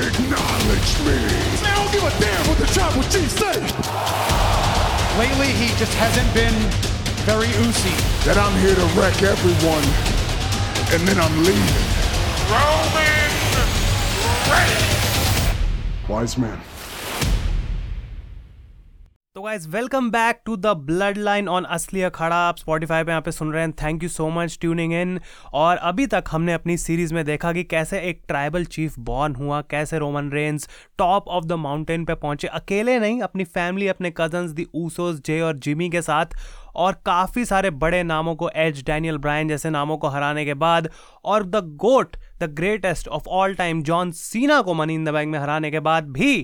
Acknowledge me. I don't give a damn what the tribal chief say. Lately, he just hasn't been very oozy. That I'm here to wreck everyone, and then I'm leaving. Roman Reigns. Wise man. तो guys welcome back to the blood line on असली अखाड़ा आप Spotify पे यहाँ पे सुन रहे हैं thank you so much tuning in और अभी तक हमने अपनी सीरीज़ में देखा कि कैसे एक ट्राइबल चीफ बॉर्न हुआ, कैसे Roman Reigns top of the mountain पे पहुँचे। अकेले नहीं, अपनी फैमिली अपने कजन्स दी ऊसोस जे और जिमी के साथ। और काफ़ी सारे बड़े नामों को एज डैनियल ब्रायन जैसे नामों को हराने के बाद और the goat the greatest of all time John Cena को मनी इन द बैंक में हराने के बाद भी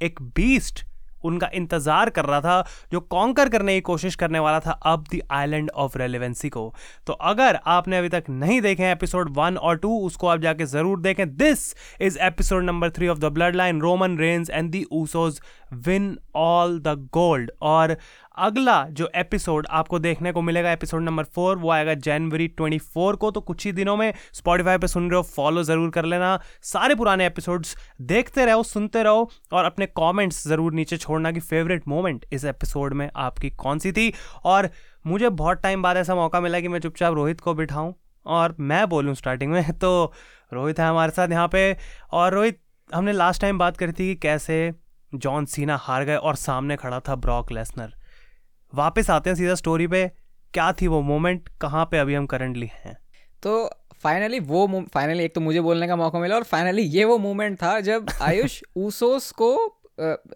एक बीस्ट उनका इंतज़ार कर रहा था, जो कॉन्कर करने की कोशिश करने वाला था अब द आइलैंड ऑफ़ रेलिवेंसी को। तो अगर आपने अभी तक नहीं देखे एपिसोड वन और टू उसको आप जाके ज़रूर देखें। This is episode number three of the blood line Roman Reigns and the Usos win all the gold और अगला जो एपिसोड आपको देखने को मिलेगा एपिसोड नंबर फोर वो आएगा जनवरी ट्वेंटी फोर को। तो कुछ ही दिनों में स्पॉटीफाई पे सुन रहे हो फॉलो ज़रूर कर लेना। सारे पुराने एपिसोड्स देखते रहो, सुनते रहो और अपने कमेंट्स ज़रूर नीचे छोड़ना कि फेवरेट मोमेंट इस एपिसोड में आपकी कौन सी थी। और मुझे बहुत टाइम बाद ऐसा मौका मिला कि मैं चुपचाप रोहित को बिठाऊँ और मैं बोलूँ स्टार्टिंग में। तो रोहित है हमारे साथ यहाँ पे और रोहित, हमने लास्ट टाइम बात करी थी कि कैसे जॉन सीना हार गए और सामने खड़ा था ब्रॉक लेसनर वापस आते हैं सीधा स्टोरी पे क्या थी वो मोमेंट कहाँ पे अभी हम करंटली हैं? तो फाइनली वो फाइनली एक तो मुझे बोलने का मौका मिला और फाइनली ये वो मोमेंट था जब आयुष ऊसोस को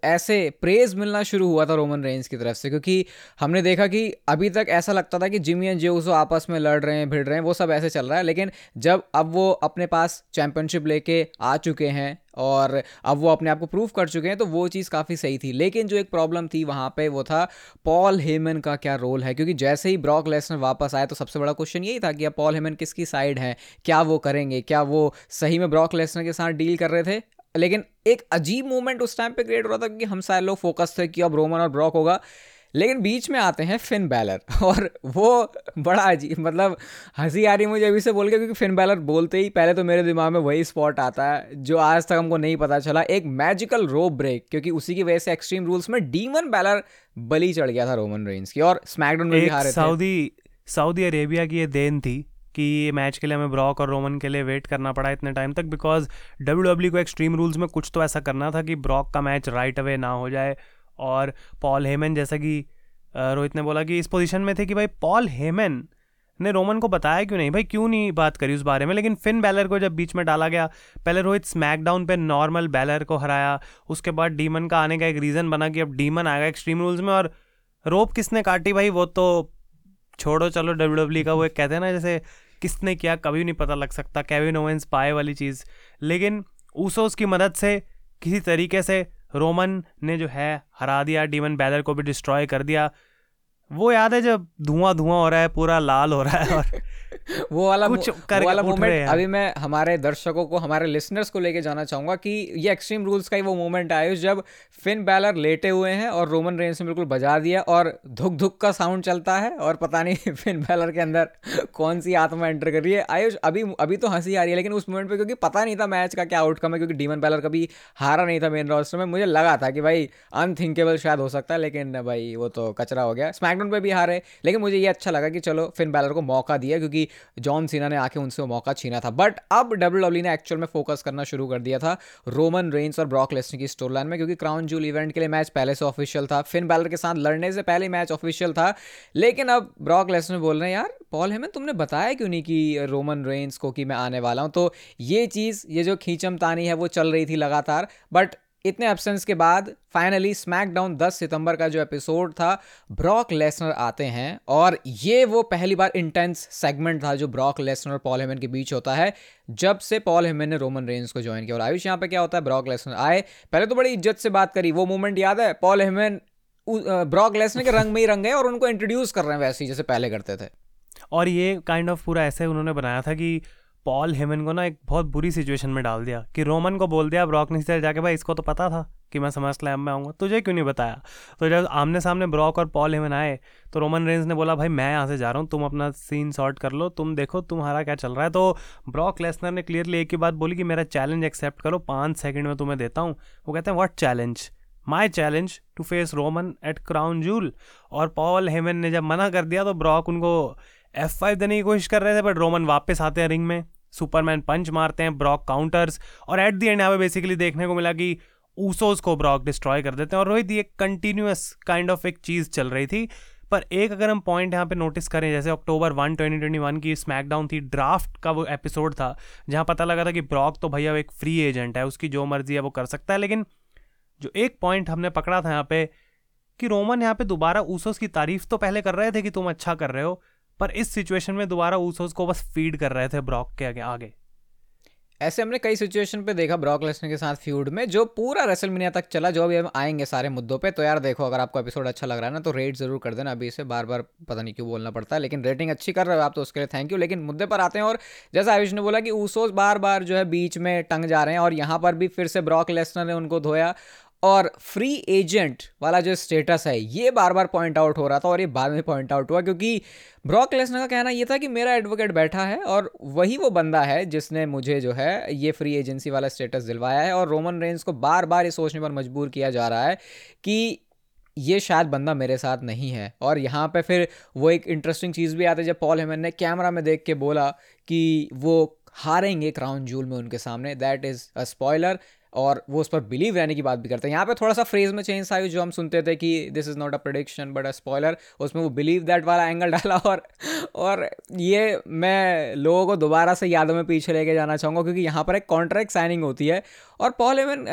ऐसे प्रेज मिलना शुरू हुआ था रोमन रेंज की तरफ़ से, क्योंकि हमने देखा कि अभी तक ऐसा लगता था कि जिमी एंड जेउसो आपस में लड़ रहे हैं, भिड़ रहे हैं, वो सब ऐसे चल रहा है, लेकिन जब अब वो अपने पास चैंपियनशिप लेके आ चुके हैं और अब वो अपने आप को प्रूव कर चुके हैं तो वो चीज़ काफ़ी सही थी। लेकिन जो एक प्रॉब्लम थी वहाँ पे, वो था पॉल हेमन का क्या रोल है? क्योंकि जैसे ही ब्रॉक लेसनर वापस आए तो सबसे बड़ा क्वेश्चन यही था कि अब पॉल हेमन किसकी साइड है? क्या वो करेंगे? क्या वो सही में ब्रॉक लेसनर के साथ डील कर रहे थे? लेकिन एक अजीब मोमेंट उस टाइम पे क्रिएट हो रहा था कि हम सारे लोग फोकस थे कि अब रोमन और ब्रॉक होगा। लेकिन बीच में आते हैं फिन बैलर और वो बड़ा अजीब मतलब हँसी आ रही मुझे अभी से बोल के क्योंकि फिन बैलर बोलते ही पहले तो मेरे दिमाग में वही स्पॉट आता है जो आज तक हमको नहीं पता चला। एक मैजिकल रोप ब्रेक क्योंकि उसी की वजह से एक्सट्रीम रूल्स में डीमन बैलर बली चढ़ गया था रोमन रेंज की और स्मैकडाउन में भी हारे सऊदी सऊदी अरेबिया की ये देन थी कि ये मैच के लिए हमें ब्रॉक और रोमन के लिए वेट करना पड़ा इतने टाइम तक बिकॉज़ डब्ल्यू डब्ल्यू को एक्सट्रीम रूल्स में कुछ तो ऐसा करना था कि ब्रॉक का मैच राइट अवे ना हो जाए। और पॉल हेमन जैसा कि रोहित ने बोला कि इस पोजीशन में थे कि भाई पॉल हेमन ने रोमन को बताया क्यों नहीं? भाई क्यों नहीं बात करी उस बारे में? लेकिन फिन बैलर को जब बीच में डाला गया, पहले रोहित स्मैकडाउन पे नॉर्मल बैलर को हराया, उसके बाद डीमन का आने का एक रीज़न बना कि अब डीमन आएगा एक्सट्रीम रूल्स में और रोप किसने काटी भाई? वो तो छोड़ो, चलो डब्ल्यू डब्ल्यू का वो एक कहते हैं ना, जैसे किसने किया, कभी नहीं पता लग सकता केविन ओवेंस पाए वाली चीज़। लेकिन ऊसोस उसकी मदद से, किसी तरीके से रोमन ने जो है, हरा दिया डीमन बैलर को भी डिस्ट्रॉय कर दिया। वो याद है जब धुआँ धुआँ हो रहा है, पूरा लाल हो रहा है और वो वाला कुछ कर वाला मोमेंट अभी मैं हमारे दर्शकों को हमारे लिसनर्स को लेके जाना चाहूँगा कि ये एक्सट्रीम रूल्स का ही वो मोमेंट आया जब फिन बैलर लेटे हुए हैं और रोमन रेंज ने बिल्कुल बजा दिया और धुक धुक का साउंड चलता है और पता नहीं फिन बैलर के अंदर कौन सी आत्मा एंटर कर रही है। आयुष अभी अभी तो हँसी आ रही है लेकिन उस मोमेंट पर क्योंकि पता नहीं था मैच का क्या आउटकम है क्योंकि डीमन बैलर कभी हारा नहीं था मेन रोस्टर में। मुझे लगा था कि भाई अनथिंकेबल शायद हो सकता है लेकिन भाई वो तो कचरा हो गया। स्मैकडाउन पे भी हारे लेकिन मुझे ये अच्छा लगा कि चलो फिन बैलर को मौका दिया क्योंकि जॉन सीना ने आके उनसे मौका छीना था। बट अब डब्ल्यू डब्ल्यू ने एक्चुअल में फोकस करना शुरू कर दिया था रोमन रेंस और ब्रॉक लेस्टर की स्टोर लाइन में, क्योंकि क्राउन जूल इवेंट के लिए मैच पहले से ऑफिशियल था। फिन बैलर के साथ लड़ने से पहले मैच ऑफिशियल था। लेकिन अब ब्रॉक लेस्टर बोल रहे हैं, यार पॉल हेमन तुमने बताया क्यों नहीं कि रोमन रेंस को कि मैं आने वाला हूँ? तो ये चीज़, ये जो खींचम तानी है, वो चल रही थी लगातार। बट इतने एब्सेंस के बाद फाइनली स्मैकडाउन 10 सितंबर का जो एपिसोड था ब्रॉक लेसनर आते हैं और ये वो पहली बार इंटेंस सेगमेंट था जो ब्रॉक लेसनर और पॉल हेमन के बीच होता है, जब से पॉल हेमन ने रोमन रेंज को ज्वाइन किया। और आयुष, यहाँ पे क्या होता है? ब्रॉक लेसनर आए। पहले तो बड़ी इज़्ज़त से बात करी, वो मोमेंट याद है? पॉल हेमन ब्रॉक लेसनर के रंग में ही रंग गए और उनको इंट्रोड्यूस कर रहे हैं वैसे ही, जैसे पहले करते थे। और ये काइंड kind ऑफ़ of पूरा ऐसे उन्होंने बनाया था कि पॉल हेमन को ना एक बहुत बुरी सिचुएशन में डाल दिया कि रोमन को बोल दिया ब्रॉक ने से जाके भाई, इसको तो पता था कि मैं समर स्लैम में आऊँगा। तुझे क्यों नहीं बताया? तो जब आमने सामने ब्रॉक और पॉल हेमन आए तो रोमन रेंज ने बोला, भाई, मैं यहाँ से जा रहा हूँ, तुम अपना सीन सॉर्ट कर लो, तुम देखो, तुम्हारा क्या चल रहा है? तो ब्रॉक लेसनर ने क्लियरली एक ही बात बोली कि, मेरा चैलेंज एक्सेप्ट करो, पाँच सेकंड में तुम्हें देता हूँ। वो कहते हैं what challenge my challenge to face Roman at crown jewel और पॉल हेमन ने जब मना कर दिया तो ब्रॉक उनको एफ़ फाइव देने की कोशिश कर रहे थे बट रोमन वापस आते हैं रिंग में। सुपरमैन पंच मारते हैं ब्रॉक काउंटर्स और एट दी एंड यहाँ पे बेसिकली देखने को मिला कि ऊसोस को ब्रॉक डिस्ट्रॉय कर देते हैं, और रोहित, ये कंटिन्यूस काइंड ऑफ़ एक चीज़ चल रही थी। पर एक अगर हम पॉइंट यहाँ पे नोटिस करें, जैसे October one twenty twenty one की स्मैकडाउन थी ड्राफ्ट का वो एपिसोड था, जहाँ पता लगा था कि ब्रॉक तो भैया एक फ्री एजेंट है, उसकी जो मर्ज़ी है वो कर सकता है, लेकिन जो एक पॉइंट हमने पकड़ा था यहाँ पे कि रोमन यहाँ पे दोबारा ऊसोस की तारीफ़ तो पहले कर रहे थे कि तुम अच्छा कर रहे हो पर इस सिचुएशन में दोबारा ऊसोस को बस फ़ीड कर रहे थे ब्रॉक के आगे आगे। ऐसे हमने कई सिचुएशन पे देखा ब्रॉक लेसनर के साथ फ्यूड में, जो पूरा रेसलमिनिया तक चला, जो अभी हम आएँगे सारे मुद्दों पे तो यार देखो, अगर आपको एपिसोड अच्छा लग रहा है ना तो रेट ज़रूर कर देना। अभी इसे बार बार पता नहीं क्यों बोलना पड़ता है, लेकिन रेटिंग अच्छी कर रहे हो आप तो उसके लिए थैंक यू लेकिन मुद्दे पर आते हैं, और जैसा आयुष ने बोला कि ऊसोस बार बार जो है बीच में टंग जा रहे हैं, और यहाँ पर भी फिर से ब्रॉक लेसनर ने उनको धोया और फ्री एजेंट वाला जो स्टेटस है, ये बार बार पॉइंट आउट हो रहा था और ये बाद में पॉइंट आउट हुआ क्योंकि ब्रॉक लेसनर का कहना ये था कि मेरा एडवोकेट बैठा है और वही वो बंदा है जिसने मुझे जो है ये फ्री एजेंसी वाला स्टेटस दिलवाया है और रोमन रेंज को बार बार ये सोचने पर मजबूर किया जा रहा है कि ये शायद बंदा मेरे साथ नहीं है। और यहाँ पे फिर वो एक इंटरेस्टिंग चीज़ भी आती है जब पॉल हेमन ने कैमरा में देख के बोला कि वो हारेंगे क्राउन जूल में उनके सामने। दैट इज़ अ स्पॉयलर और वो उस पर बिलीव रहने की बात भी करते हैं। यहाँ पे थोड़ा सा फ्रेज में चेंज आई जो हम सुनते थे कि this is not a prediction but a spoiler उसमें वो बिलीव दैट वाला एंगल डाला और और ये मैं लोगों को दोबारा से यादों में पीछे लेके जाना चाहूँगा क्योंकि यहाँ पर एक कॉन्ट्रैक्ट साइनिंग होती है और पॉल एवन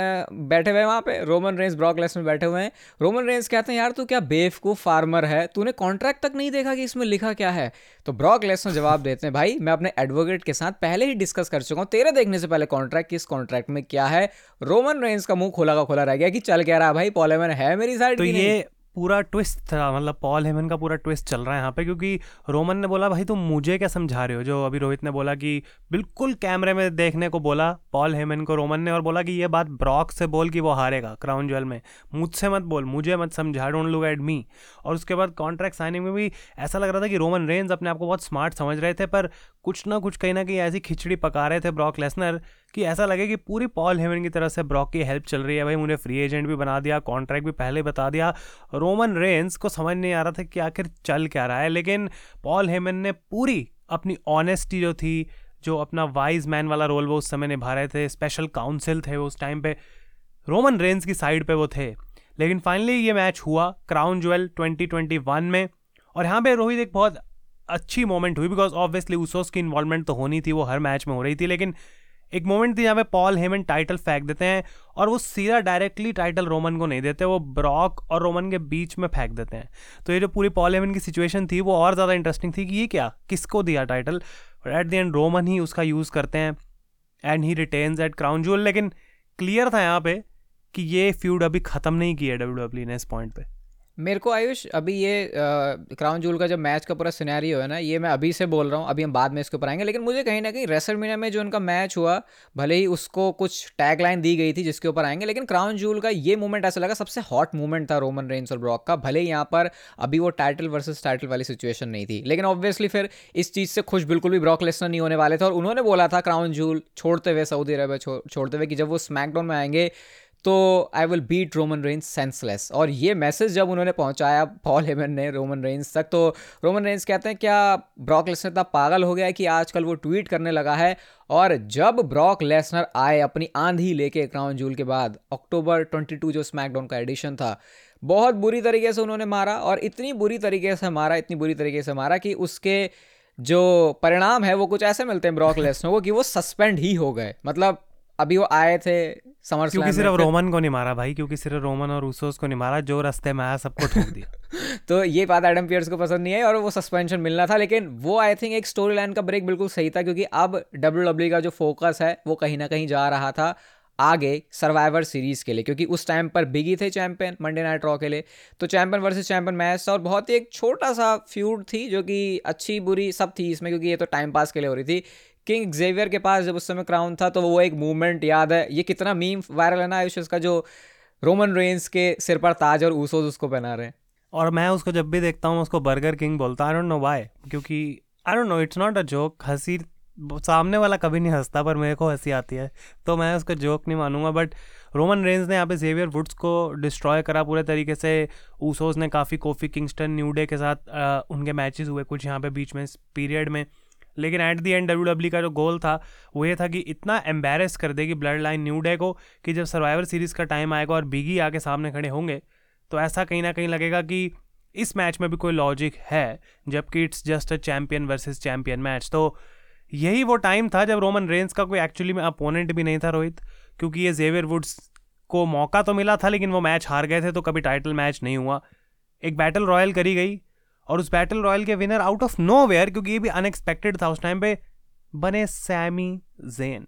बैठे हुए हैं वहाँ पे। रोमन रेंस ब्रॉकलेस में बैठे हुए हैं। रोमन रेंस कहते हैं यार तू क्या बेवकूफ़ फार्मर है? तूने कॉन्ट्रैक्ट तक नहीं देखा कि इसमें लिखा क्या है? तो ब्रॉक लेसनर जवाब देते हैं भाई मैं अपने एडवोकेट के साथ पहले ही डिस्कस कर चुका हूँ। तेरे देखने से पहले कॉन्ट्रैक्ट किस कॉन्ट्रैक्ट में क्या है? रोमन रेंस का मुँह खोला का खोला रह गया कि चल कह रहा भाई पॉल एवन है मेरी साइड तो ये पूरा ट्विस्ट था मतलब पॉल हेमन का पूरा ट्विस्ट चल रहा है यहाँ पे, क्योंकि रोमन ने बोला, भाई तुम मुझे क्या समझा रहे हो? जो अभी रोहित ने बोला कि बिल्कुल कैमरे में देखने को बोला पॉल हेमन को रोमन ने, और बोला कि ये बात ब्रॉक से बोल कि वो हारेगा क्राउन ज्वेल में। मुझसे मत बोल, मुझे मत समझा डोंट लुक एट मी और उसके बाद कॉन्ट्रैक्ट साइनिंग में भी ऐसा लग रहा था कि रोमन रेंज अपने आप को बहुत स्मार्ट समझ रहे थे, पर कुछ ना कुछ कहीं ना कहीं ऐसी खिचड़ी पका रहे थे ब्रॉक लेसनर कि ऐसा लगे कि पूरी पॉल हेमन की तरफ़ से ब्रॉक की हेल्प चल रही है। भाई उन्हें फ्री एजेंट भी बना दिया कॉन्ट्रैक्ट भी पहले बता दिया। रोमन रेंस को समझ नहीं आ रहा था कि आखिर चल क्या रहा है, लेकिन पॉल हेमन ने पूरी अपनी ऑनेस्टी जो थी, जो अपना वाइज मैन वाला रोल वो उस समय निभा रहे थे स्पेशल काउंसिल थे वो उस टाइम पे, रोमन रेंस की साइड पे वो थे। लेकिन फाइनली ये मैच हुआ क्राउन ज्वेल 2021 में, और यहाँ पे रोहित एक बहुत अच्छी मोमेंट हुई बिकॉज़ ऑब्वियसली उसोस की इन्वॉल्वमेंट तो होनी थी, वो हर मैच में हो रही थी, लेकिन एक मोमेंट थी जहाँ पे पॉल हेमन टाइटल फेंक देते हैं और वो सीधा डायरेक्टली टाइटल रोमन को नहीं देते, वो ब्रॉक और रोमन के बीच में फेंक देते हैं। तो ये जो पूरी पॉल हेमन की सिचुएशन थी, वो और ज़्यादा इंटरेस्टिंग थी कि ये क्या? किसको दिया title at the end Roman ही उसका यूज़ करते हैं and he retains at Crown Jewel लेकिन क्लियर था यहाँ पे कि ये फ्यूड अभी ख़त्म नहीं किया डब्ल्यू डब्ल्यू ने इस पॉइंट पे। मेरे को आयुष, अभी ये क्राउन जूल का जो मैच का पूरा सिनेरियो है ना, ये मैं अभी से बोल रहा हूँ, अभी हम बाद में इसके ऊपर आएँगे, लेकिन मुझे कहीं ना कहीं रेसलमीनिया में जो उनका मैच हुआ, भले ही उसको कुछ टैग लाइन दी गई थी जिसके ऊपर आएँगे, लेकिन क्राउन जूल का ये मूवमेंट ऐसा लगा सबसे हॉट मूवमेंट था रोमन रेंस और ब्रॉक का, भले ही यहाँ पर अभी वो टाइटल वर्सेज टाइटल वाली सिचुएशन नहीं थी, लेकिन ऑब्वियसली फिर इस चीज़ से खुश बिल्कुल भी ब्रॉक लेसनर नहीं होने वाले थे, और उन्होंने बोला था क्राउन जूल छोड़ते हुए सऊदी अरबिया छोड़ते हुए कि जब वो स्मैकडाउन में आएँगे तो I will beat Roman Reigns senseless और ये मैसेज जब उन्होंने पहुँचाया पॉल हेमन ने रोमन रेंज तक तो रोमन रेंज कहते हैं, क्या ब्रॉक लेसनर इतना पागल हो गया है कि आजकल वो ट्वीट करने लगा है? और जब ब्रॉक लेसनर आए अपनी आंधी लेके क्राउन जूल के बाद अक्टूबर 22 जो स्मैकडाउन का एडिशन था, बहुत बुरी तरीके से उन्होंने मारा और इतनी बुरी तरीके से मारा, इतनी बुरी तरीके से मारा कि उसके जो परिणाम है वो कुछ ऐसे मिलते हैं ब्रॉक लेसनर को कि वो सस्पेंड ही हो गए। मतलब अभी वो आए थे समर क्योंकि सिर्फ़ रोमन को नहीं मारा भाई क्योंकि सिर्फ़ रोमन और उसोस को नहीं मारा जो रास्ते में आया सबको ठोक दिया। तो ये बात एडम पियर्स को पसंद नहीं है और वो सस्पेंशन मिलना था लेकिन वो आई थिंक एक स्टोरी लाइन का ब्रेक बिल्कुल सही था क्योंकि अब डब्ल्यू डब्ल्यू e का जो फोकस है वो कहीं ना कहीं जा रहा था आगे सर्वाइवर सीरीज़ के लिए क्योंकि उस टाइम पर बिगी थे चैंपियन मंडे नाइट रॉ के लिए। तो चैंपियन वर्सेस चैंपियन मैच था और बहुत ही एक छोटा सा फ्यूड थी जो कि अच्छी बुरी सब थी इसमें क्योंकि ये तो टाइम पास के लिए हो रही थी। किंग जेवियर के पास जब उस समय क्राउन था तो वो एक मूवमेंट याद है। ये कितना मीम वायरल है ना आयुष इसका जो रोमन रेंस के सिर पर ताज और ऊसोज उसको पहना रहे हैं। और मैं उसको जब भी देखता हूँ उसको बर्गर किंग बोलता आई डोंट नो वाई क्योंकि I don't know it's not a joke हँसी सामने वाला कभी नहीं हंसता पर मेरे को हँसी आती है तो मैं उसका जोक नहीं मानूँगा। बट रोमन रेंज ने यहाँ पे जेवियर वुड्स को डिस्ट्रॉय करा पूरे तरीके से। ऊसोज ने काफ़ी कोफी किंगस्टन न्यूडे के साथ आ, उनके मैचेस हुए कुछ यहाँ पे बीच में पीरियड में। लेकिन एट दी एंड डब्ल्यू का जो गोल था, वो ये था कि इतना एम्बेरस कर देगी ब्लड लाइन न्यू डे को कि जब सर्वाइवर सीरीज़ का टाइम आएगा और बिगी आके सामने खड़े होंगे तो ऐसा कहीं ना कहीं लगेगा कि इस मैच में भी कोई लॉजिक है, जबकि it's just a champion versus champion match तो यही वो टाइम था जब रोमन रेंस का कोई एक्चुअली में अपोनेंट भी नहीं था रोहित, क्योंकि ये जेवियर वुड्स को मौका तो मिला था, लेकिन वो मैच हार गए थे तो कभी टाइटल मैच नहीं हुआ. एक बैटल रॉयल करी गई और उस बैटल रॉयल के winner out of nowhere क्योंकि ये भी अनएक्सपेक्टेड था उस टाइम पे, बने सैमी जेन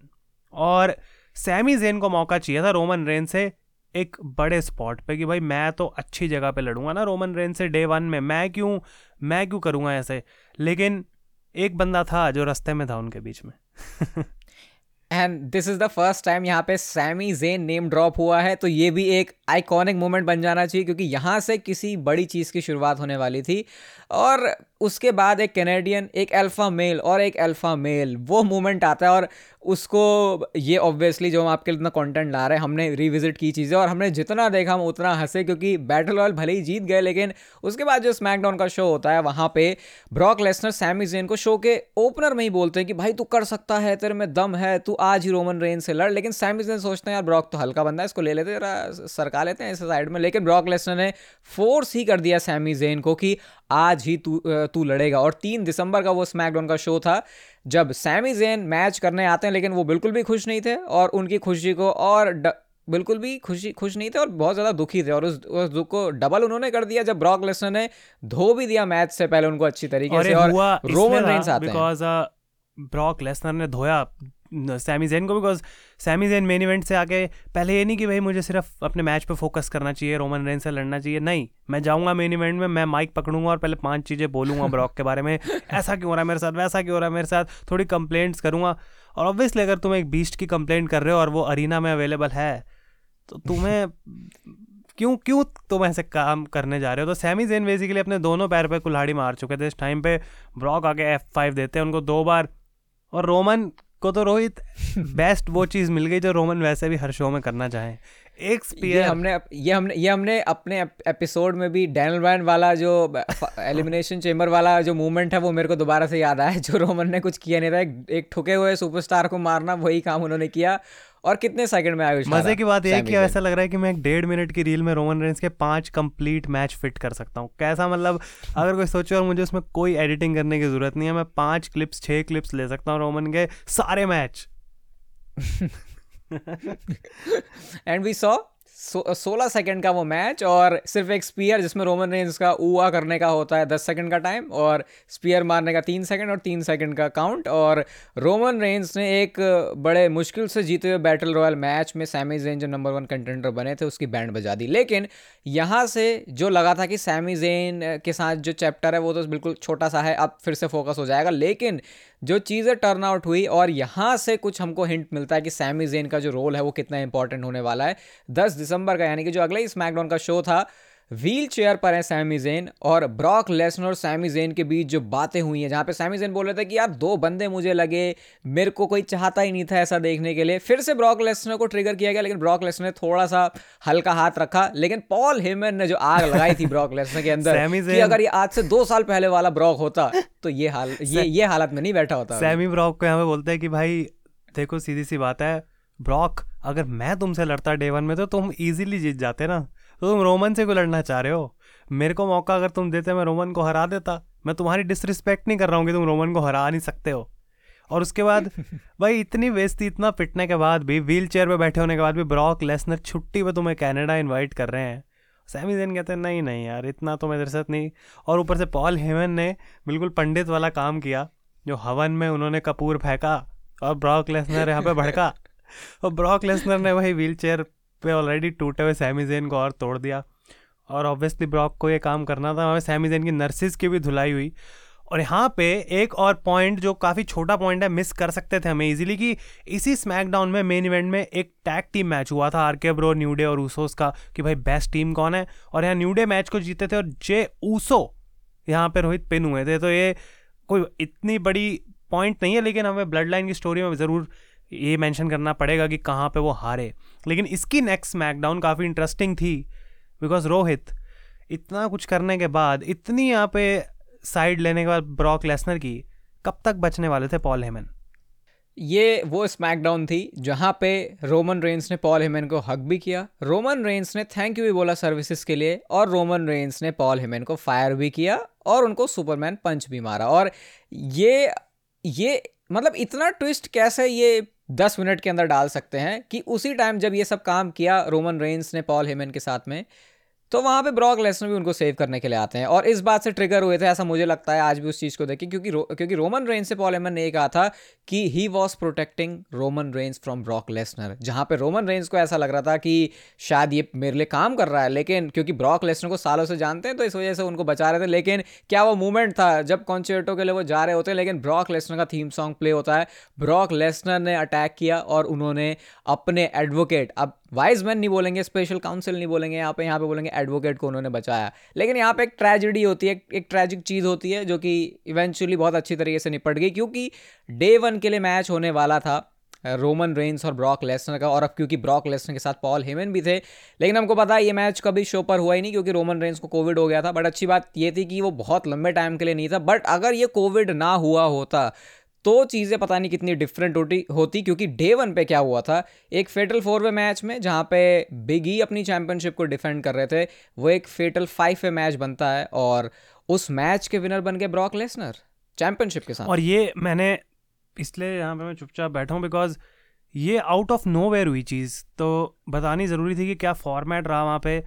और सैमी जेन को मौका चाहिए था रोमन रेन से एक बड़े स्पॉट पे कि भाई मैं तो अच्छी जगह पे लड़ूँगा ना रोमन रेन से डे वन में। मैं क्यों मैं क्यों करूँगा ऐसे? लेकिन एक बंदा था जो रास्ते में था उनके बीच में। And this is the first time यहाँ पे सैमी जेन नेम ड्रॉप हुआ है तो ये भी एक आइकॉनिक मोमेंट बन जाना चाहिए, क्योंकि यहाँ से किसी बड़ी चीज़ की शुरुआत होने वाली थी। और उसके बाद एक कैनेडियन एक अल्फ़ा मेल और एक अल्फ़ा मेल वो मोमेंट आता है और उसको ये ऑब्वियसली जो हम आपके लिए इतना कंटेंट ला रहे हैं, हमने रिविजिट की चीज़ें और हमने जितना देखा हम उतना हंसे क्योंकि बैटल रॉयल भले ही जीत गए लेकिन उसके बाद जो स्मैकडाउन का शो होता है, वहाँ पे ब्रॉक लेसनर सैमी जेन को शो के ओपनर में ही बोलते हैं कि, भाई तू कर सकता है, तेरे में दम है, तू आज ही रोमन रेन से लड़। लेकिन सैमी जेन सोचते हैं, यार ब्रॉक तो हल्का बंदा है, इसको ले लेते जरा सरका लेते हैं इस साइड में। लेकिन ब्रॉक लेसनर ने फोर्स ही कर दिया सैमी जेन को कि आज ही तू तू लड़ेगा। और तीन दिसंबर का वो स्मैकडाउन का शो था जब सैमी जेन मैच करने आते हैं लेकिन वो बिल्कुल भी खुश नहीं थे और उनकी खुशी को और ड... बिल्कुल भी खुशी खुश नहीं थे और बहुत ज़्यादा दुखी थे। और उस उस दुख को डबल उन्होंने कर दिया जब ब्रॉक लेसनर ने धो भी दिया मैच से पहले उनको अच्छी तरीके से। और रोमन रेंस आते हैं। ब्रॉक लेसनर ने धोया सैमी जेन को because Sammy Zayn main event से आके पहले ये नहीं कि भाई मुझे सिर्फ़ अपने मैच पे फोकस करना चाहिए रोमन रेन से लड़ना चाहिए। नहीं मैं जाऊँगा मेन इवेंट में मैं माइक पकड़ूँगा और पहले पाँच चीज़ें बोलूँगा ब्रॉक के बारे में। ऐसा क्यों हो रहा है मेरे साथ वैसा क्यों हो रहा है मेरे साथ? थोड़ी कंप्लेंट्स करूँगा। और ऑब्वियसली अगर तुम एक बीस्ट की कंप्लेंट कर रहे हो और वो अरीना में अवेलेबल है तो तुम्हें क्यों क्यों तुम ऐसे काम करने जा रहे हो? तो सैमी जेन बेसिकली अपने दोनों पैर पे कुल्हाड़ी मार चुके थे। इस टाइम पे ब्रॉक आके एफ़ फाइव देते हैं उनको दो बार। और रोमन को तो रोहित बेस्ट वो चीज़ मिल गई जो रोमन वैसे भी हर शो में करना चाहे। एक स्पीयर ये हमने ये हमने ये हमने अपने एपिसोड में भी डैनल वैन वाला जो एलिमिनेशन चेम्बर वाला जो मूवमेंट है, वो मेरे को दोबारा से याद आया, जो रोमन ने कुछ किया नहीं था। एक ठुके हुए सुपरस्टार को मारना, वही काम उन्होंने किया। और कितने सेकंड में आयुष मज़े की बात यह कि ऐसा लग रहा है कि मैं एक डेढ़ मिनट की रील में रोमन रेंस के पाँच कंप्लीट मैच फिट कर सकता हूँ। कैसा मतलब अगर कोई सोचे और मुझे उसमें कोई एडिटिंग करने की ज़रूरत नहीं है मैं पाँच क्लिप्स छह क्लिप्स ले सकता हूँ रोमन के सारे मैच एंड वी सॉ सोलह सेकेंड का वो मैच और सिर्फ़ एक स्पीयर जिसमें रोमन रेंज का ऊआ करने का होता है दस सेकेंड का टाइम और स्पीयर मारने का तीन सेकेंड और तीन सेकेंड का काउंट और रोमन रेंज ने एक बड़े मुश्किल से जीते हुए बैटल रॉयल मैच में सैमी जेन जो नंबर वन कंटेंडर बने थे, उसकी बैंड बजा दी। लेकिन यहाँ से जो लगा था कि सैमी जेन के साथ जो चैप्टर है, वो तो बिल्कुल छोटा सा है, अब फिर से फोकस हो जाएगा। लेकिन जो चीज़ें टर्न आउट हुई और यहाँ से कुछ हमको हिंट मिलता है कि सैमी जेन का जो रोल है वो कितना इंपॉर्टेंट होने वाला है। दस दिसंबर का, यानी कि जो अगला ही स्मैकडाउन का शो था व्हील चेयर पर है सैमी जेन और ब्रॉक लेसन और सैमी जेन के बीच जो बातें हुई हैं जहाँ पे सैमी जेन बोल रहे थे कि यार दो बंदे मुझे लगे मेरे को कोई चाहता ही नहीं था ऐसा देखने के लिए। फिर से ब्रॉक लेसनर को ट्रिगर किया गया लेकिन ब्रॉक लेसनर ने थोड़ा सा हल्का हाथ रखा लेकिन पॉल हेमन ने जो आग लगाई थी ब्रॉक लेसनर के अंदर कि अगर ये आज से दो साल पहले वाला ब्रॉक होता तो ये हाल ये ये हालत में नहीं बैठा होता। सैमी ब्रॉक को यहाँ पे बोलते हैं कि भाई देखो सीधी सी बात है ब्रॉक अगर मैं तुमसे लड़ता डे वन में तो तुम इजीली जीत जाते ना। तो तुम रोमन से क्यों लड़ना चाह रहे हो? मेरे को मौका अगर तुम देते मैं रोमन को हरा देता। मैं तुम्हारी डिसरिस्पेक्ट नहीं कर रहा हूँ कि तुम रोमन को हरा नहीं सकते हो। और उसके बाद भाई इतनी बेजती इतना पिटने के बाद भी व्हील चेयर पर बैठे होने के बाद भी ब्रॉक लेसनर छुट्टी पर तुम्हें कैनेडा इन्वाइट कर रहे हैं। सैमी जैन कहते हैं नहीं नहीं यार इतना तो मेरे साथ नहीं। और ऊपर से पॉल हेमन ने बिल्कुल पंडित वाला काम किया जो हवन में उन्होंने कपूर फेंका और ब्रॉक लेसनर यहाँ पे भड़का। और ब्रॉक लेसनर ने वही व्हील चेयर पे ऑलरेडी टूटे हुए सैमी जेन को और तोड़ दिया। और ऑब्वियसली ब्रॉक को ये काम करना था, वहाँ सैमी जेन की नर्सिस की भी धुलाई हुई। और यहाँ पे एक और पॉइंट जो काफ़ी छोटा पॉइंट है मिस कर सकते थे हमें इजीली कि इसी स्मैकडाउन में मेन इवेंट में एक टैग टीम मैच हुआ था आर के ब्रो न्यूडे और ऊसोस का, कि भाई बेस्ट टीम कौन है? और यहाँ न्यू डे मैच को जीते थे और जे ऊसो यहाँ पे रोहित पिन हुए थे। तो ये कोई इतनी बड़ी पॉइंट नहीं है, लेकिन हमें ब्लड लाइन की स्टोरी में ज़रूर ये मेंशन करना पड़ेगा कि कहाँ पे वो हारे। लेकिन इसकी नेक्स्ट स्मैकडाउन काफ़ी इंटरेस्टिंग थी बिकॉज़ रोहित, इतना कुछ करने के बाद, इतनी यहाँ पे साइड लेने के बाद ब्रॉक लेसनर की, कब तक बचने वाले थे पॉल हेमन ये वो स्मैकडाउन थी, जहाँ पे रोमन रेंस ने पॉल हेमन को हक भी किया। रोमन रेंस ने थैंक यू भी बोला सर्विसेज़ के लिए, और रोमन रेंस ने पॉल हेमन को फायर भी किया, और उनको सुपरमैन पंच भी मारा। और ये ये मतलब इतना ट्विस्ट कैसे ये दस मिनट के अंदर डाल सकते हैं कि उसी टाइम जब ये सब काम किया रोमन रेंस ने पॉल हेमन के साथ में तो वहाँ पे ब्रॉक लेसनर भी उनको सेव करने के लिए आते हैं। और इस बात से ट्रिगर हुए थे ऐसा मुझे लगता है आज भी उस चीज़ को देखें क्योंकि रो, क्योंकि रोमन रेंज से पॉल एमन ने कहा था कि he was protecting Roman Reigns from Brock Lesnar जहाँ पे रोमन रेंज को ऐसा लग रहा था कि शायद ये मेरे लिए काम कर रहा है लेकिन क्योंकि ब्रॉक लेसनर को सालों से जानते हैं तो इस वजह से उनको बचा रहे थे लेकिन क्या वो मूवमेंट था? जब कॉन्सर्टो के लिए वो जा रहे होते हैं लेकिन ब्रॉक लेसनर का थीम सॉन्ग प्ले होता है। ब्रॉक लेसनर ने अटैक किया और उन्होंने अपने एडवोकेट अब वाइज मैन नहीं बोलेंगे स्पेशल काउंसिल नहीं बोलेंगे, यहाँ पे यहाँ पे बोलेंगे एडवोकेट को उन्होंने बचाया। लेकिन यहाँ पे एक ट्रेजिडी होती है, एक ट्रेजिक चीज़ होती है, जो कि इवेंचुअली बहुत अच्छी तरीके से निपट गई, क्योंकि डे वन के लिए मैच होने वाला था रोमन रेंस और ब्रॉक लेसनर का, और अब क्योंकि ब्रॉक लेसनर के साथ पॉल हेमन भी थे, लेकिन हमको पता है ये मैच कभी शो पर हुआ ही नहीं, क्योंकि रोमन रेंस को कोविड हो गया था बट अच्छी बात ये थी कि वो बहुत लंबे टाइम के लिए नहीं था बट अगर ये कोविड ना हुआ होता तो चीज़ें पता नहीं कितनी डिफरेंट होती होती, क्योंकि डे वन पे क्या हुआ था? एक फेटल फोर वे मैच में, जहाँ पे बिग ई अपनी चैंपियनशिप को डिफेंड कर रहे थे, वो एक फेटल फाइव वे मैच बनता है और उस मैच के विनर बन गए ब्रॉक लेसनर चैंपियनशिप के साथ। और ये मैंने इसलिए यहाँ पे मैं चुपचाप बैठा हूँ बिकॉज़ ये आउट ऑफ़ नो हुई चीज़। तो बतानी ज़रूरी थी कि क्या फॉर्मेट रहा वहाँ पे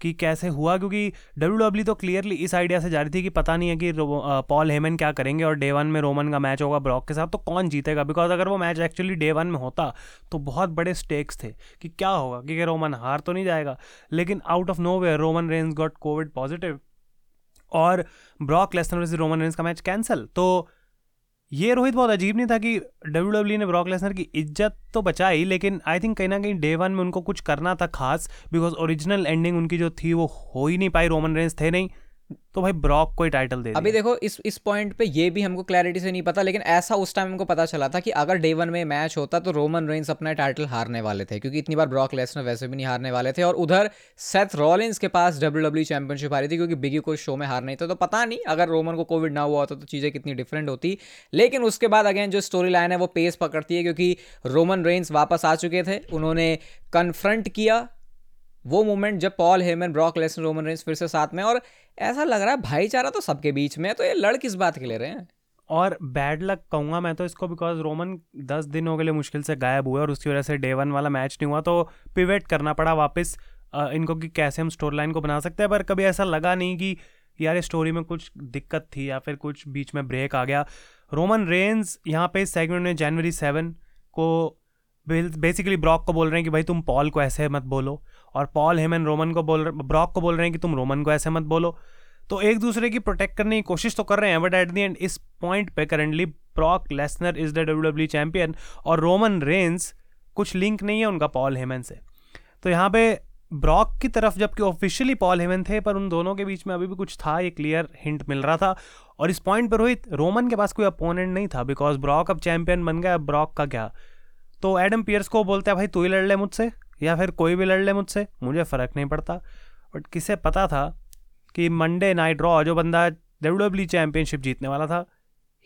कि कैसे हुआ? क्योंकि डब्ल्यू डब्ल्यू e तो क्लियरली इस आइडिया से जा रही थी कि पता नहीं है कि पॉल हेमन क्या करेंगे और डे वन में रोमन का मैच होगा ब्रॉक के साथ तो कौन जीतेगा? बिकॉज़ अगर वो मैच एक्चुअली डे वन में होता तो बहुत बड़े स्टेक्स थे कि क्या होगा? क्योंकि रोमन हार तो नहीं जाएगा। लेकिन out of nowhere Roman Reigns got covid positive और ब्रॉक लेसनर रोमन रेंज का मैच कैंसिल तो ये रोहित बहुत अजीब नहीं था कि डब्ल्यू डब्ल्यू e ने ब्रॉक लेसनर की इज़्ज़त तो बचाई, लेकिन आई थिंक कहीं ना कहीं डे वन में उनको कुछ करना था खास बिकॉज़ ओरिजिनल एंडिंग उनकी जो थी वो हो ही नहीं पाई रोमन रेंज थे नहीं। तो भाई ब्रॉक को ही टाइटल दे अभी देखो इस इस पॉइंट पे ये भी हमको क्लैरिटी से नहीं पता लेकिन ऐसा उस टाइम हमको पता चला था कि अगर डे वन में मैच होता तो रोमन रेंस अपना टाइटल हारने वाले थे क्योंकि इतनी बार ब्रॉक लेसनर वैसे भी नहीं हारने वाले थे और उधर सेथ रॉलिंस के पास डब्ल्यू डब्ल्यू चैंपियनशिप आ रही थी क्योंकि बिगी को शो में हार नहीं था। तो पता नहीं अगर रोमन को कोविड ना हुआ होता तो चीज़ें कितनी डिफरेंट होती। लेकिन उसके बाद अगेन जो स्टोरी लाइन है वो पेस पकड़ती है क्योंकि रोमन रेंस वापस आ चुके थे उन्होंने कन्फ्रंट किया वो मोमेंट जब Paul Heyman Brock Lesnar Roman Reigns फिर से साथ में और ऐसा लग रहा है भाईचारा तो सबके बीच में है तो ये लड़ किस बात के ले रहे हैं? और बैड लक कहूँगा मैं तो इसको बिकॉज़ रोमन दस दिनों के लिए मुश्किल से गायब हुए और उसकी वजह से डे वन वाला मैच नहीं हुआ तो पिवेट करना पड़ा वापस इनको कि कैसे हम स्टोरी लाइन को बना सकते हैं, पर कभी ऐसा लगा नहीं कि यार स्टोरी में कुछ दिक्कत थी या फिर कुछ बीच में ब्रेक आ गया। रोमन रेंज यहाँ पे इस सेगमेंट में जनवरी सेवन को बेसिकली ब्रॉक को बोल रहे हैं कि भाई तुम पॉल को ऐसे मत बोलो। और पॉल हेमन रोमन को बोल ब्रॉक को बोल रहे हैं कि तुम रोमन को ऐसे मत बोलो। तो एक दूसरे की प्रोटेक्ट करने की कोशिश तो कर रहे हैं बट एट दी एंड इस पॉइंट पे currently Brock Lesnar is the W W champion और रोमन रेंस कुछ लिंक नहीं है उनका पॉल हेमन से। तो यहाँ पे ब्रॉक की तरफ़ जबकि ऑफिशियली पॉल हेमन थे, पर उन दोनों के बीच में अभी भी कुछ था, ये क्लियर हिंट मिल रहा था। और इस पॉइंट पर रोहित रोमन के पास कोई अपोनेंट नहीं था बिकॉज़ ब्रॉक अब चैंपियन बन गया ब्रॉक का क्या? तो एडम पियर्स को बोलता है, भाई, तू ही लड़ ले मुझसे, या फिर कोई भी लड़ ले मुझसे, मुझे फ़र्क नहीं पड़ता। बट किसे पता था कि मंडे नाइट रॉ जो बंदा डब्ल्यू डब्ल्यू चैम्पियनशिप जीतने वाला था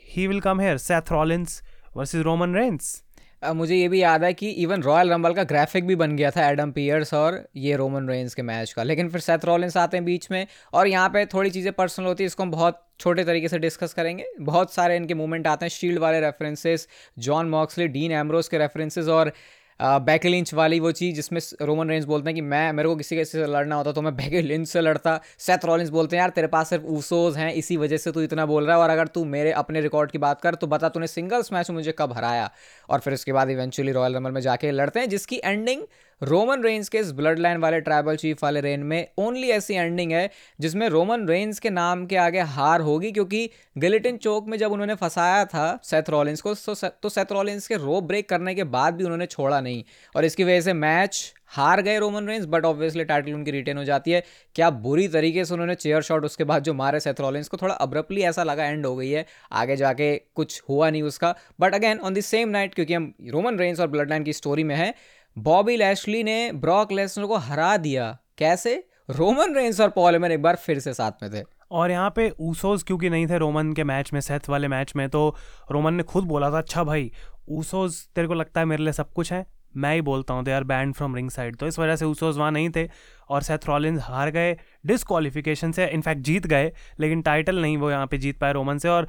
he will come here Seth Rollins versus Roman Reigns मुझे ये भी याद है कि इवन रॉयल रंबल का ग्राफिक भी बन गया था एडम पियर्स और ये रोमन रेंस के मैच का। लेकिन फिर सेथ रॉलिंस आते हैं बीच में और यहाँ पे थोड़ी चीज़ें पर्सनल होती है, इसको हम बहुत छोटे तरीके से डिस्कस करेंगे। बहुत सारे इनके मूवमेंट आते हैं शील्ड वाले references Jon Moxley Dean Ambrose के रेफरेंसेस और बैके लिंच वाली वो चीज़ जिसमें रोमन रेंज बोलते हैं कि मैं, मेरे को किसी किसी से लड़ना होता तो मैं बैक लिंच से लड़ता। सेथ रॉलिंस बोलते हैं, यार, तेरे पास सिर्फ़ ऊसोज हैं, इसी वजह से तू इतना बोल रहा है और अगर तू मेरे, अपने रिकॉर्ड की बात कर तो बता तूने सिंगल्स मैच में मुझे कब हराया? और फिर उसके बाद इवेंचुअली रॉयल रमल में जाके लड़ते हैं, जिसकी एंडिंग रोमन रेंज के इस ब्लड लाइन वाले ट्राइबल चीफ वाले रेन में ओनली ऐसी एंडिंग है, जिसमें रोमन रेंस के नाम के आगे हार होगी, क्योंकि गिलिटिन चौक में जब उन्होंने फंसाया था सेथ को तो सेथ रॉलिंस के रोप ब्रेक करने के बाद भी उन्होंने छोड़ा नहीं। और इसकी वजह से मैच हार गए Roman Reigns but obviously title उनकी रिटेन हो जाती है। क्या बुरी तरीके से उन्होंने चेयर शॉट उसके बाद जो मारे सेथ रॉलिंस को, थोड़ा अब्रप्टली ऐसा लगा एंड हो गई है। आगे जाके कुछ हुआ नहीं उसका। But again on the same night क्योंकि हम रोमन रेंस और ब्लड लाइन की स्टोरी में है बॉबी लैशली ने ब्रॉक लेसनर को हरा दिया। कैसे? रोमन रेंस और पॉलेमन एक बार फिर से साथ में थे। और यहाँ पे ऊसोज क्योंकि नहीं थे रोमन के मैच में, सेथ वाले मैच में तो रोमन ने खुद बोला था अच्छा भाई ऊसोज तेरे को लगता है मेरे लिए सब कुछ है? मैं ही बोलता हूँ they are banned from ringside तो इस वजह से ऊसोज वहाँ नहीं थे और सेथ रॉलिन्स हार गए डिसक्वालिफिकेशन से इनफैक्ट जीत गए, लेकिन टाइटल नहीं वो यहाँ पे जीत पाए रोमन से। और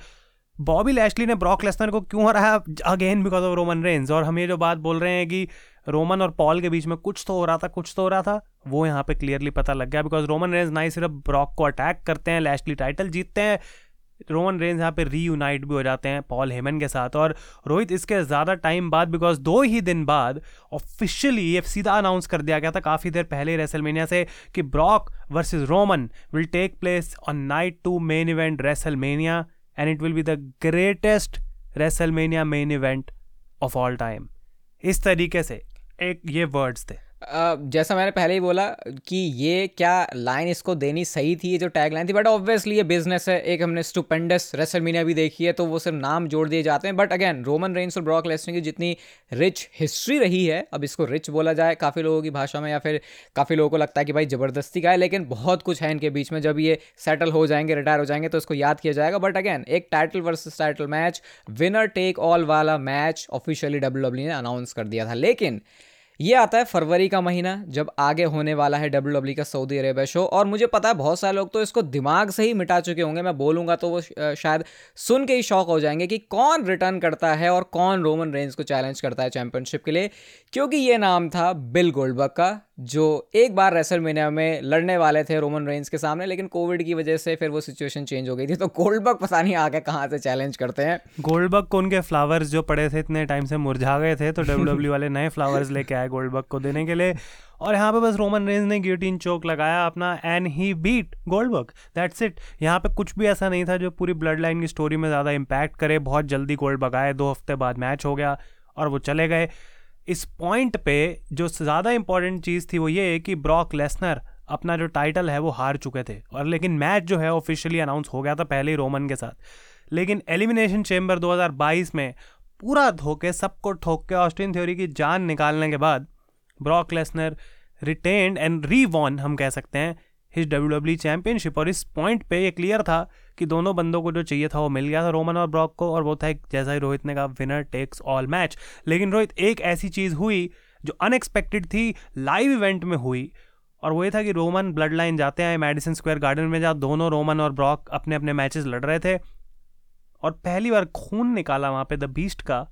बॉबी लैशली ने ब्रॉक लेसनर को क्यों हराया? Again because of Roman Reigns और हम ये जो बात बोल रहे हैं कि रोमन और पॉल के बीच में कुछ तो हो रहा था, कुछ तो हो रहा था। वो यहाँ पे क्लियरली पता लग गया बिकॉज़ रोमन रेंज ना ही सिर्फ़ ब्रॉक को अटैक करते हैं लैशली टाइटल जीतते हैं। रोमन रेंज यहाँ पे रीयूनाइट भी हो जाते हैं पॉल हेमन के साथ और रोहित इसके ज़्यादा टाइम बाद बिकॉज़ दो ही दिन बाद ऑफिशियली ये सीधा अनाउंस कर दिया गया था काफ़ी देर पहले रेसलमेनिया से कि Brock versus Roman will take place on night two main event WrestleMania and it will be the greatest WrestleMania main event of all time इस तरीके से एक ये वर्ड्स थे। जैसा मैंने पहले ही बोला कि ये क्या लाइन इसको देनी सही थी, ये जो टैग लाइन थी बट ऑब्वियसली ये बिज़नेस है। एक हमने स्टूपेंडस रेसलमीनिया भी देखी है तो वो सिर्फ़ नाम जोड़ दिए जाते हैं। बट अगेन रोमन रेंस और ब्रॉक लेसनर की जितनी रिच हिस्ट्री रही है, अब इसको रिच बोला जाए काफ़ी लोगों की भाषा में या फिर काफ़ी लोगों को लगता है कि भाई ज़बरदस्ती का है, लेकिन बहुत कुछ है इनके बीच में। जब ये सेटल हो जाएँगे रिटायर हो जाएँगे तो इसको याद किया जाएगा। बट अगेन एक title versus title match winner take all वाला मैच ऑफिशियली डब्ल्यू ने अनाउंस कर दिया था। लेकिन ये आता है फरवरी का महीना, जब आगे होने वाला है डब्ल्यू डब्ल्यू का सऊदी अरेबिया शो। और मुझे पता है बहुत सारे लोग तो इसको दिमाग से ही मिटा चुके होंगे, मैं बोलूँगा तो वो शायद सुन के ही शौक हो जाएँगे कि कौन रिटर्न करता है और कौन रोमन रेंज को चैलेंज करता है चैंपियनशिप के लिए। क्योंकि ये नाम था बिल गोल्डबर्ग का जो एक बार रेसलमेनिया में लड़ने वाले थे रोमन रेंज के सामने लेकिन कोविड की वजह से फिर वो सिचुएशन चेंज हो गई थी। तो गोल्डबर्ग पता नहीं आगे कहाँ से चैलेंज करते हैं। गोल्डबर्ग को उनके फ्लावर्स जो पड़े थे इतने टाइम से मुरझा गए थे तो डब्ल्यू वाले नए फ्लावर्स लेके आए गोल्डबर्ग को देने के लिए। और यहाँ पे बस रोमन रेंज ने गियोटिन चौक लगाया अपना and he beat Goldberg that's it यहाँ पे कुछ भी ऐसा नहीं था जो पूरी ब्लड लाइन की स्टोरी में ज़्यादा इम्पैक्ट करे। बहुत जल्दी गोल्डबर्ग आए दो हफ़्ते बाद मैच हो गया और वो चले गए। इस पॉइंट पे जो ज़्यादा इंपॉर्टेंट चीज़ थी वो ये कि ब्रॉक लेसनर अपना जो टाइटल है वो हार चुके थे और लेकिन मैच जो है ऑफिशियली अनाउंस हो गया था पहले ही रोमन के साथ। लेकिन एलिमिनेशन चेम्बर 2022 में पूरा धोके सबको ठोक के ऑस्ट्रेन थ्योरी की जान निकालने के बाद Brock Lesnar retained and re हम कह सकते हैं हिज डब्ल्यू डब्ल्यू चैंपियनशिप और इस पॉइंट पे ये क्लियर था कि दोनों बंदों को जो चाहिए था वो मिल गया था रोमन और ब्रॉक को और वो था जैसा ही रोहित ने कहा विनर टेक्स ऑल मैच लेकिन रोहित, एक ऐसी चीज़ हुई जो अनएक्सपेक्टेड थी लाइव इवेंट में हुई और वो ये था कि रोमन ब्लड लाइन जाते हैं मेडिसन स्क्वायर गार्डन में जहाँ दोनों रोमन और ब्रॉक अपने अपने मैचेस लड़ रहे थे और पहली बार खून निकाला वहाँ पे द बीस्ट का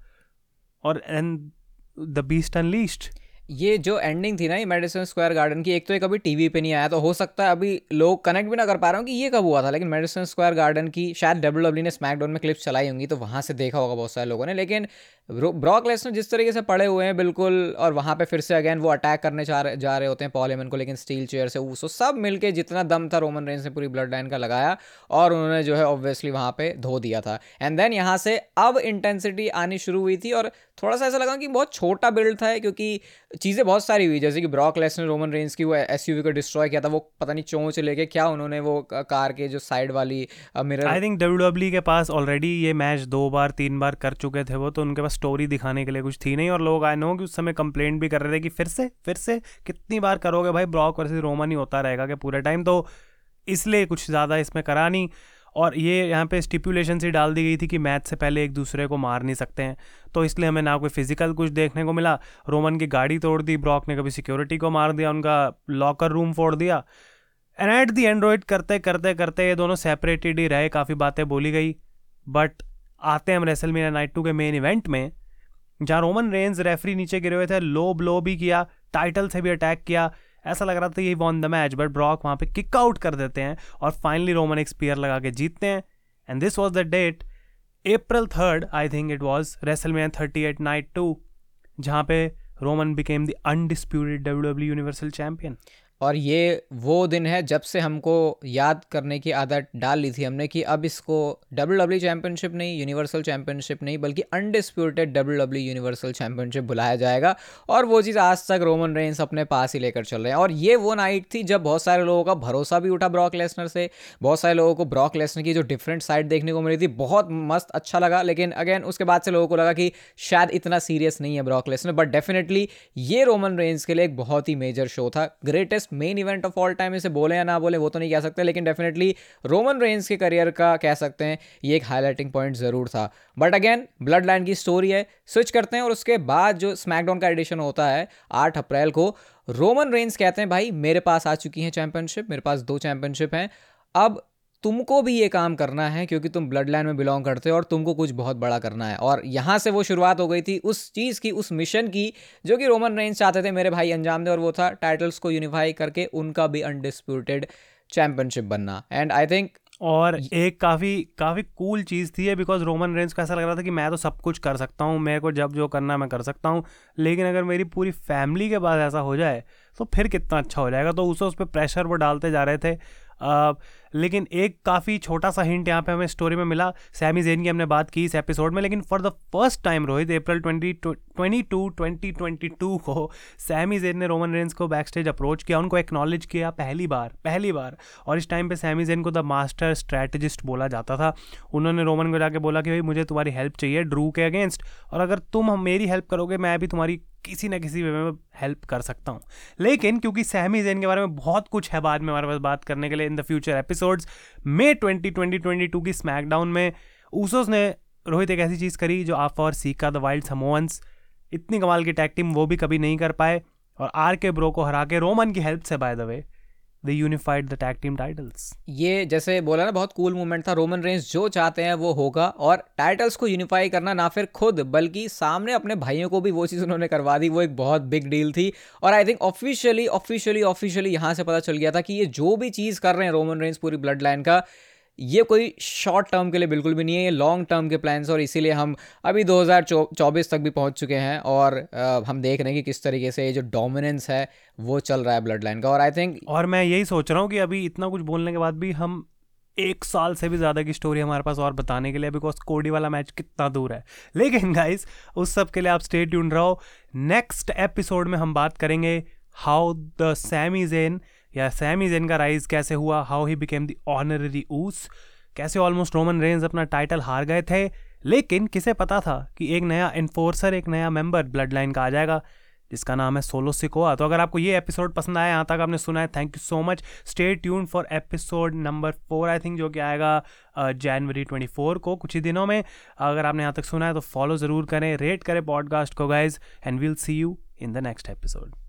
और एंड द बीस्ट अनलीस्ट ये जो एंडिंग थी ना ये मेडिसन स्क्वायर गार्डन की, एक तो ये कभी टीवी पे नहीं आया तो हो सकता है अभी लोग कनेक्ट भी ना कर पा रहे हो कि ये कब हुआ था, लेकिन मेडिसन स्क्वायर गार्डन की शायद डब्ल्यू डब्ल्यू ने स्मैकडाउन में क्लिप्स चलाई होंगी तो वहाँ से देखा होगा बहुत सारे लोगों ने, लेकिन ब्रॉक लेसनर जिस तरीके से पड़े हुए हैं बिल्कुल, और वहाँ पर फिर से अगेन वो अटैक करने जा रहे जा रहे होते हैं पॉल को, लेकिन स्टील चेयर से ऊसो सब मिलके जितना दम था रोमन रेंज ने पूरी ब्लड लाइन का लगाया, और उन्होंने जो है ऑब्वियसली वहाँ पर धो दिया था। एंड देन यहाँ से अब इंटेंसिटी आनी शुरू हुई थी, और थोड़ा सा ऐसा लगा कि बहुत छोटा बिल्ड था क्योंकि चीज़ें बहुत सारी हुई, जैसे कि ब्रॉक लेसनर रोमन रेंज की वो एसयूवी को डिस्ट्रॉय किया था, वो पता नहीं चोंच लेके क्या उन्होंने वो कार के जो साइड वाली मिरर आई थिंक डब्ल्यू के पास ऑलरेडी ये मैच दो बार, तीन बार कर चुके थे वो तो उनके पास स्टोरी दिखाने के लिए कुछ थी नहीं, और लोग आए नो कि उस समय कंप्लेंट भी कर रहे थे कि फिर से फिर से कितनी बार करोगे भाई ब्रॉक वर्सेस रोमन ही होता रहेगा कि पूरे टाइम तो इसलिए कुछ ज़्यादा इसमें करा नहीं। और ये यहाँ पे स्टिपुलेशन सी डाल दी गई थी कि मैच से पहले एक दूसरे को मार नहीं सकते हैं। तो इसलिए हमें ना कोई फ़िज़िकल कुछ देखने को मिला। रोमन की गाड़ी तोड़ दी, ब्रॉक ने कभी सिक्योरिटी को मार दिया, उनका लॉकर रूम फोड़ दिया। एंड एट दी एंड्रॉयड करते करते करते ये दोनों सेपरेटेड ही रहे, काफ़ी बातें बोली गई। बट आते हैं हम रेसल मीना नाइट टू के मेन इवेंट में, जहाँ रोमन रेंज रेफरी नीचे गिरे हुए थे लो ब्लो भी किया टाइटल से भी अटैक किया। ऐसा लग रहा था यही won the match but Brock वहाँ पे किक आउट कर देते हैं और फाइनली रोमन एक लगा के जीतते हैं। And this was the date April third I think it was WrestleMania thirty eight night two जहाँ पे Roman became the undisputed W W universal champion और ये वो दिन है जब से हमको याद करने की आदत डाल ली थी हमने कि अब इसको डब्ल्यू डब्ल्यू चैम्पियनशिप नहीं यूनिवर्सल चैम्पियनशिप नहीं, बल्कि undisputed W W universal championship बुलाया जाएगा। और वो चीज़ आज तक रोमन रेंस अपने पास ही लेकर चल रहे हैं। और ये वो नाइट थी जब बहुत सारे लोगों का भरोसा भी उठा ब्रॉक लेसनर से। बहुत सारे लोगों को ब्रॉक लेसनर की जो डिफरेंट साइड देखने को मिली थी, बहुत मस्त अच्छा लगा। लेकिन अगेन उसके बाद से लोगों को लगा कि शायद इतना सीरियस नहीं है ब्रॉक लेसनर बट डेफिनेटली ये रोमन रेंस के लिए एक बहुत ही मेजर शो था। Greatest main event of all time इसे बोले या ना बोले, वो तो नहीं कह सकते, लेकिन डेफिनेटली रोमन रेंस के करियर का कह सकते हैं, ये एक हाईलाइटिंग पॉइंट ज़रूर था। बट अगेन ब्लड लाइन की स्टोरी है स्विच करते हैं और उसके बाद जो स्मैकडाउन का एडिशन होता है, आठ अप्रैल को रोमन रेंस कहते हैं, भाई, मेरे पास आ चुकी है चैंपियनशिप मेरे पास दो चैंपियनशिप हैं, अब तुमको भी ये काम करना है क्योंकि तुम ब्लड लाइन में बिलोंग करते हो और तुमको कुछ बहुत बड़ा करना है। और यहाँ से वो शुरुआत हो गई थी उस चीज़ की, उस मिशन की, जो कि रोमन रेंज चाहते थे मेरे भाई अंजाम दे, और वो था टाइटल्स को यूनिफाई करके उनका भी अनडिस्प्यूटेड चैंपियनशिप बनना। एंड आई थिंक और एक काफ़ी काफ़ी कूल चीज़ थी बिकॉज़ रोमन रेंज को ऐसा लग रहा था कि मैं तो सब कुछ कर सकता हूँ, मेरे को जब जो करना मैं कर सकता हूँ, लेकिन अगर मेरी पूरी फैमिली के बाद ऐसा हो जाए तो फिर कितना अच्छा हो जाएगा। तो उसे उस पर प्रेशर वो डालते जा रहे थे। लेकिन एक काफ़ी छोटा सा हिंट यहाँ पे हमें स्टोरी में मिला। सैमी जेन की हमने बात की इस एपिसोड में, लेकिन for the first time Rohit April twenty twenty two twenty twenty two को सैमी जेन ने रोमन रेंस को बैक स्टेज अप्रोच किया, उनको एक्नॉलेज किया पहली बार पहली बार। और इस टाइम पे सैमी जेन को द मास्टर स्ट्रैटेजिस्ट बोला जाता था। उन्होंने रोमन को जाके बोला कि भाई, मुझे तुम्हारी हेल्प चाहिए ड्रू के अगेंस्ट और अगर तुम मेरी हेल्प करोगे, मैं भी तुम्हारी किसी ना किसी वे में हेल्प कर सकता हूँ। लेकिन क्योंकि सहमी जैन के बारे में बहुत कुछ है बाद में हमारे पास बात करने के लिए in the future episodes May twenty twenty twenty two की स्मैकडाउन में ऊसोस ने रोहित एक ऐसी चीज़ करी जो आप और सीका द वाइल्ड समोवंस इतनी कमाल की टैग टीम वो भी कभी नहीं कर पाए। और आर के ब्रो को हरा के रोमन की हेल्प से by the way they unified the tag team titles ये जैसे बोला ना, बहुत कूल मूवमेंट था। रोमन रेंस जो चाहते हैं वो होगा और टाइटल्स को यूनिफाई करना ना फिर खुद, बल्कि सामने अपने भाइयों को भी वो चीज़ उन्होंने करवा दी। वो एक बहुत बिग डील थी। और I think officially officially officially यहाँ से पता चल गया था कि ये जो भी चीज़ कर रहे हैं रोमन रेंस पूरी ब्लड लाइन का ये कोई शॉर्ट टर्म के लिए बिल्कुल भी नहीं है, ये लॉन्ग टर्म के प्लान्स और इसीलिए हम अभी 2024 तक भी पहुँच चुके हैं और हम देख रहे हैं कि किस तरीके से ये जो डोमिनेंस है, वो चल रहा है ब्लड लाइन का और आई थिंक और मैं यही सोच रहा हूँ कि अभी इतना कुछ बोलने के बाद भी हम एक साल से भी ज़्यादा की स्टोरी हमारे पास और बताने के लिए बिकॉज़ कोडी वाला मैच कितना दूर है। लेकिन गाइस उस सब के लिए आप स्टे ट्यून रहो। नेक्स्ट एपिसोड में हम बात करेंगे हाउ द सैमीजेन या सैमी जेन का राइज कैसे हुआ? How he became the honorary Uso कैसे ऑलमोस्ट रोमन रेंज अपना टाइटल हार गए थे? लेकिन किसे पता था कि एक नया इन्फोर्सर एक नया मेंबर ब्लड लाइन का आ जाएगा, जिसका नाम है सोलो सिकोआ तो अगर आपको ये एपिसोड पसंद आया, यहाँ तक आपने सुना है thank you so much stay tune for episode number four I think जो कि आएगा जनवरी ट्वेंटी फोर को, कुछ ही दिनों में। अगर आपने यहाँ तक सुना है तो फॉलो ज़रूर करें रेट करें पॉडकास्ट को guys and will see you in the next episode